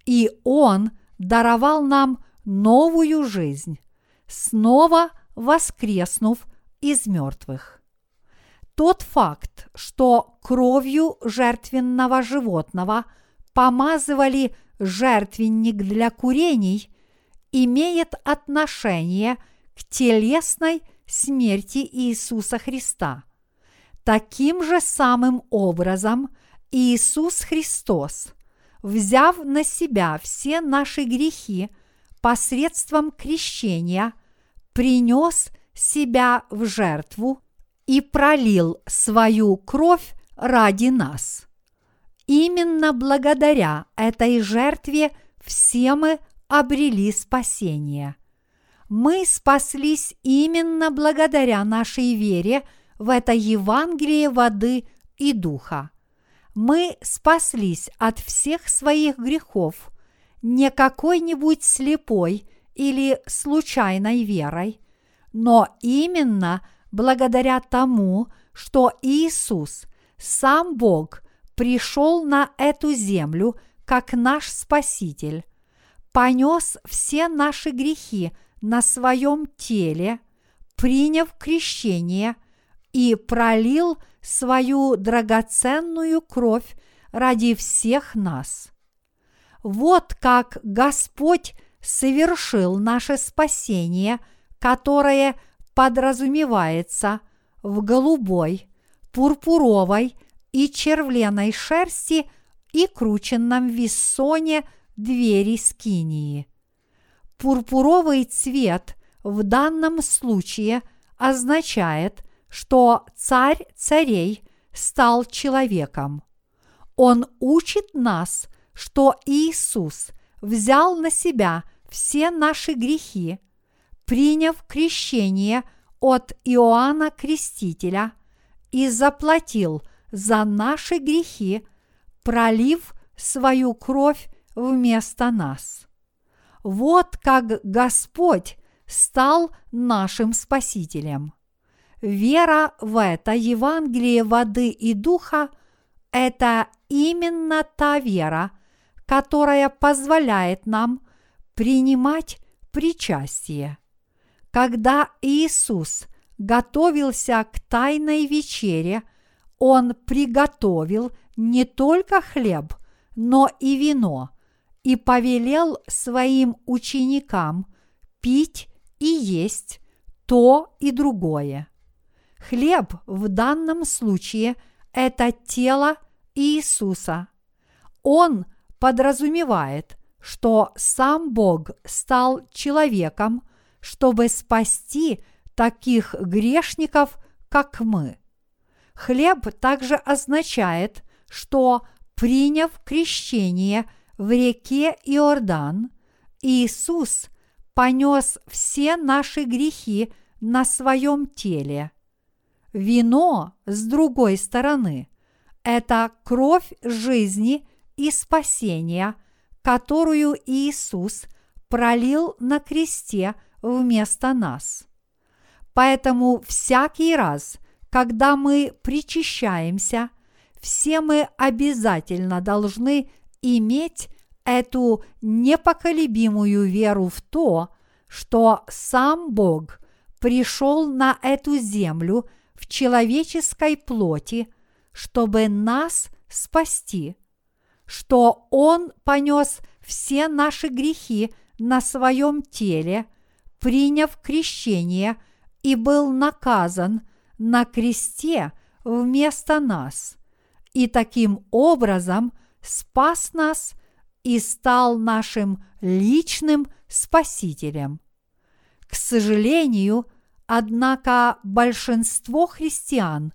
И он даровал нам новую жизнь, снова воскреснув из мертвых. Тот факт, что кровью жертвенного животного помазывали жертвенник для курений, имеет отношение к телесной смерти Иисуса Христа. Таким же самым образом Иисус Христос, взяв на себя все наши грехи посредством крещения, принес себя в жертву и пролил свою кровь ради нас. Именно благодаря этой жертве все мы обрели спасение. Мы спаслись именно благодаря нашей вере в это Евангелие воды и духа. Мы спаслись от всех своих грехов не какой-нибудь слепой или случайной верой, но именно благодаря тому, что Иисус, сам Бог, пришел на эту землю как наш Спаситель, понес все наши грехи на своем теле, приняв крещение и пролил свою драгоценную кровь ради всех нас. Вот как Господь совершил наше спасение, которое подразумевается в голубой, пурпуровой и червленой шерсти и крученном виссоне двери скинии. Пурпуровый цвет в данном случае означает, что царь царей стал человеком. Он учит нас, что Иисус взял на себя все наши грехи, приняв крещение от Иоанна Крестителя и заплатил за наши грехи, пролив свою кровь вместо нас. Вот как Господь стал нашим Спасителем. Вера в это Евангелие воды и духа – это именно та вера, которая позволяет нам принимать причастие. Когда Иисус готовился к тайной вечере, Он приготовил не только хлеб, но и вино, и повелел своим ученикам пить и есть то и другое. Хлеб в данном случае – это тело Иисуса. Он подразумевает, что сам Бог стал человеком, чтобы спасти таких грешников, как мы. Хлеб также означает, что, приняв крещение в реке Иордан, Иисус понес все наши грехи на своем теле. Вино, с другой стороны, это кровь жизни и спасения, которую Иисус пролил на кресте вместо нас. Поэтому всякий раз, когда мы причащаемся, все мы обязательно должны иметь эту непоколебимую веру в то, что сам Бог пришел на эту землю в человеческой плоти, чтобы нас спасти, что Он понес все наши грехи на своем теле, приняв крещение и был наказан на кресте вместо нас, и таким образом спас нас и стал нашим личным спасителем. К сожалению, однако большинство христиан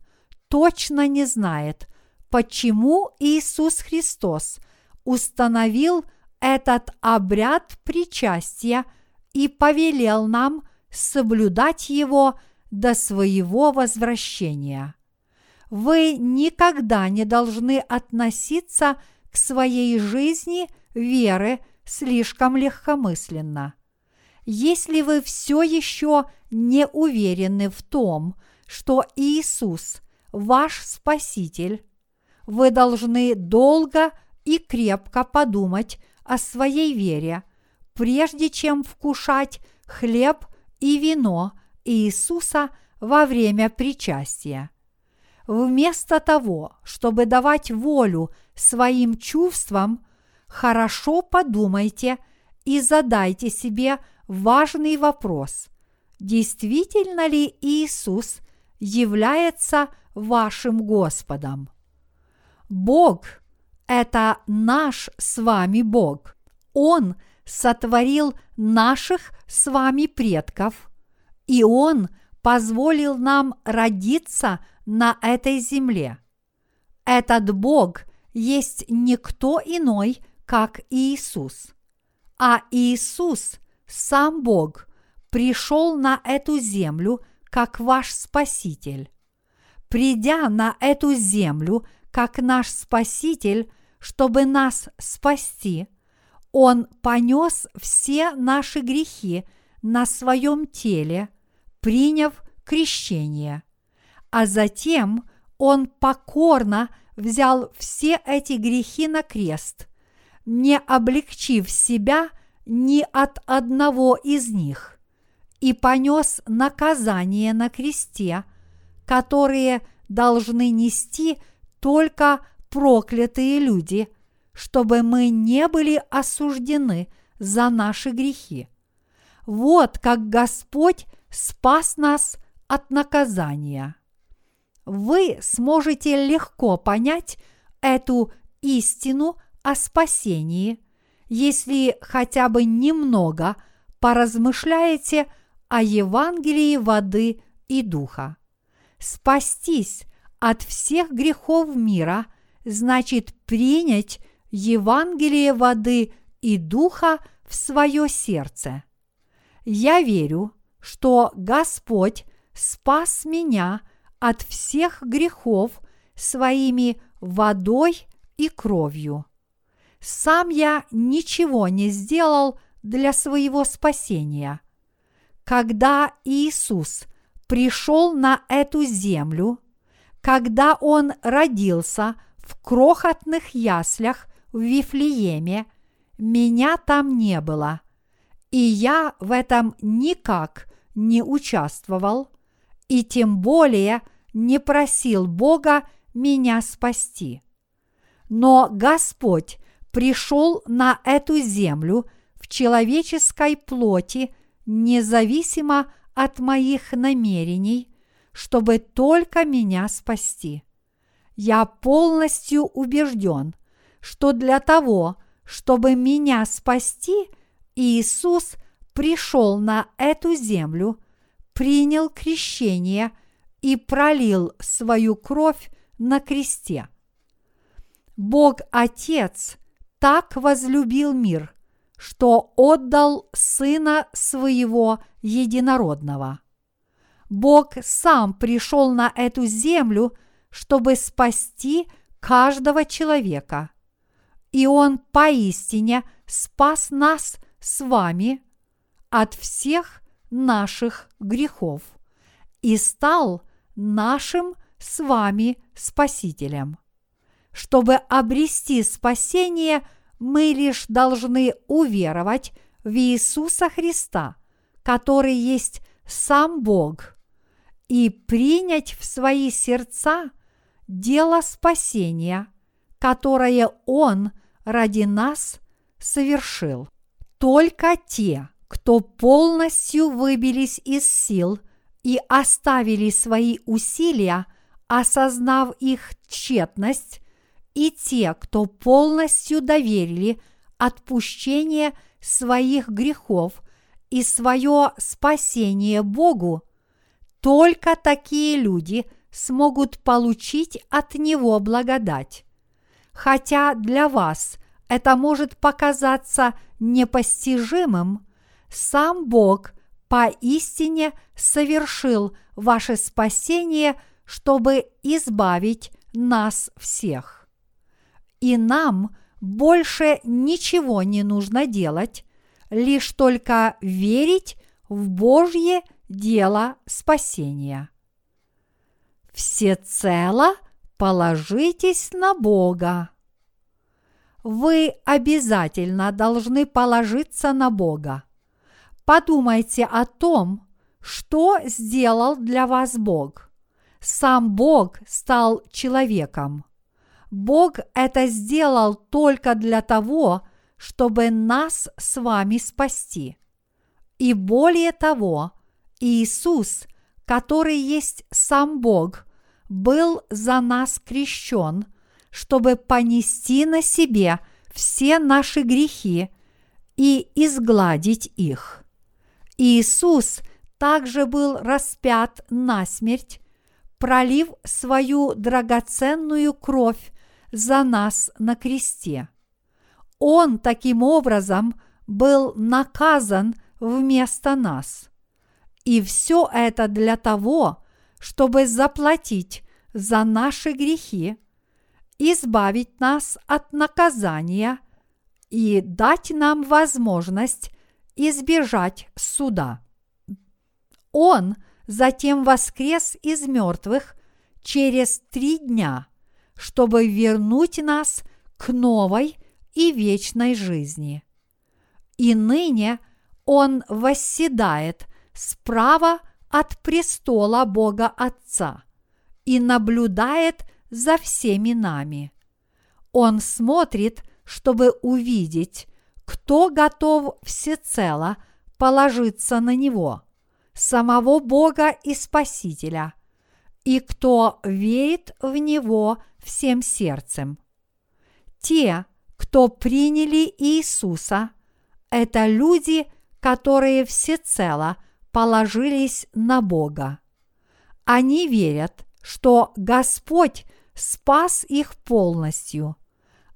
точно не знает, почему Иисус Христос установил этот обряд причастия и повелел нам соблюдать его до своего возвращения. Вы никогда не должны относиться к своей жизни веры слишком легкомысленно. Если вы все еще не уверены в том, что Иисус – ваш Спаситель, вы должны долго и крепко подумать о своей вере, прежде чем вкушать хлеб и вино Иисуса во время причастия. Вместо того, чтобы давать волю своим чувствам, хорошо подумайте и задайте себе важный вопрос. Действительно ли Иисус является вашим Господом? Бог – это наш с вами Бог. Он сотворил наших с вами предков, и Он позволил нам родиться на этой земле. Этот Бог есть никто иной, как Иисус. А Иисус, сам Бог, пришел на эту землю как ваш Спаситель. Придя на эту землю как наш Спаситель, чтобы нас спасти, Он понес все наши грехи на своем теле, приняв крещение. А затем Он покорно взял все эти грехи на крест, не облегчив себя ни от одного из них, и понес наказание на кресте, которые должны нести только проклятые люди, чтобы мы не были осуждены за наши грехи. Вот как Господь спас нас от наказания. Вы сможете легко понять эту истину о спасении, если хотя бы немного поразмышляете о Евангелии воды и духа. Спастись от всех грехов мира значит принять Евангелие воды и духа в свое сердце. Я верю, что Господь спас меня от всех грехов своими водой и кровью. Сам я ничего не сделал для своего спасения. Когда Иисус пришел на эту землю, когда Он родился в крохотных яслях в Вифлееме, меня там не было, и я в этом никак не участвовал, и тем более не просил Бога меня спасти. Но Господь пришел на эту землю в человеческой плоти независимо от моих намерений, чтобы только меня спасти. Я полностью убежден, что для того, чтобы меня спасти, Иисус пришел на эту землю, принял крещение и пролил свою кровь на кресте. Бог Отец так возлюбил мир, что отдал Сына Своего Единородного. Бог сам пришел на эту землю, чтобы спасти каждого человека. И Он поистине спас нас с вами от всех наших грехов и стал нашим с вами Спасителем. Чтобы обрести спасение, мы лишь должны уверовать в Иисуса Христа, который есть сам Бог, и принять в свои сердца дело спасения, которое Он ради нас совершил. Только те, кто полностью выбились из сил и оставили свои усилия, осознав их тщетность, и те, кто полностью доверили отпущение своих грехов и свое спасение Богу, только такие люди смогут получить от Него благодать. Хотя для вас это может показаться непостижимым, сам Бог поистине совершил ваше спасение, чтобы избавить нас всех. И нам больше ничего не нужно делать, лишь только верить в Божье дело спасения. Всецело положитесь на Бога. Вы обязательно должны положиться на Бога. Подумайте о том, что сделал для вас Бог. Сам Бог стал человеком. Бог это сделал только для того, чтобы нас с вами спасти. И более того, Иисус, который есть сам Бог, был за нас крещен, чтобы понести на себе все наши грехи и изгладить их. Иисус также был распят на смерть, пролив свою драгоценную кровь за нас на кресте. Он таким образом был наказан вместо нас. И все это для того, чтобы заплатить за наши грехи, избавить нас от наказания и дать нам возможность избежать суда. Он затем воскрес из мертвых через три дня, чтобы вернуть нас к новой и вечной жизни. И ныне Он восседает справа от престола Бога Отца. и наблюдает за всеми нами. Он смотрит, чтобы увидеть, кто готов всецело положиться на Него, самого Бога и Спасителя, и кто верит в Него всем сердцем. Те, кто приняли Иисуса, это люди, которые всецело положились на Бога. Они верят, что Господь спас их полностью.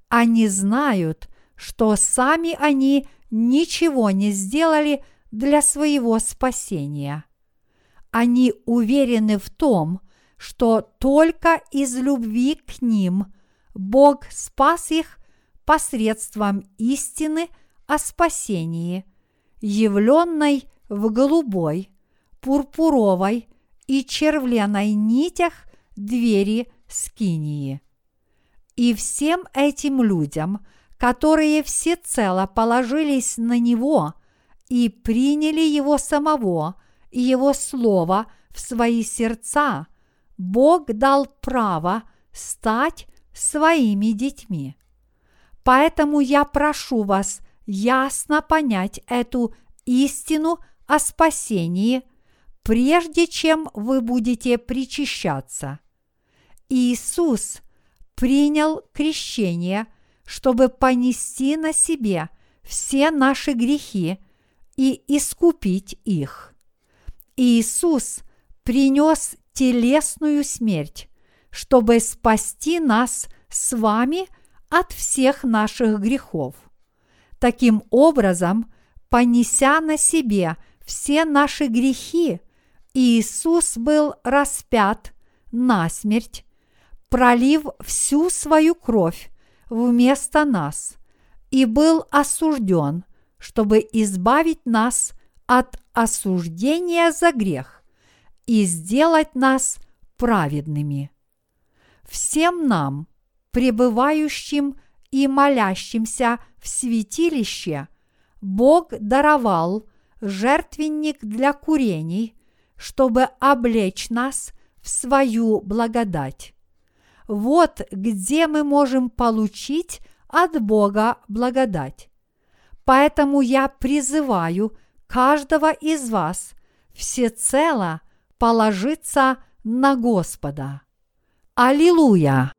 Они знают, что сами они ничего не сделали для своего спасения. Они уверены в том, что только из любви к ним Бог спас их посредством истины о спасении, явленной в голубой, пурпуровой и червленой нитях двери Скинии. И всем этим людям, которые всецело положились на Него и приняли Его самого и Его Слово в свои сердца, Бог дал право стать своими детьми. Поэтому я прошу вас ясно понять эту истину о спасении, прежде чем вы будете причащаться. Иисус принял крещение, чтобы понести на себе все наши грехи и искупить их. Иисус принес телесную смерть, чтобы спасти нас с вами от всех наших грехов. Таким образом, понеся на себе все наши грехи, Иисус был распят на смерть, пролив всю свою кровь вместо нас и был осужден, чтобы избавить нас от осуждения за грех и сделать нас праведными. Всем нам, пребывающим и молящимся в святилище, Бог даровал жертвенник для курений, чтобы облечь нас в свою благодать. Вот где мы можем получить от Бога благодать. Поэтому я призываю каждого из вас всецело положиться на Господа. Аллилуйя!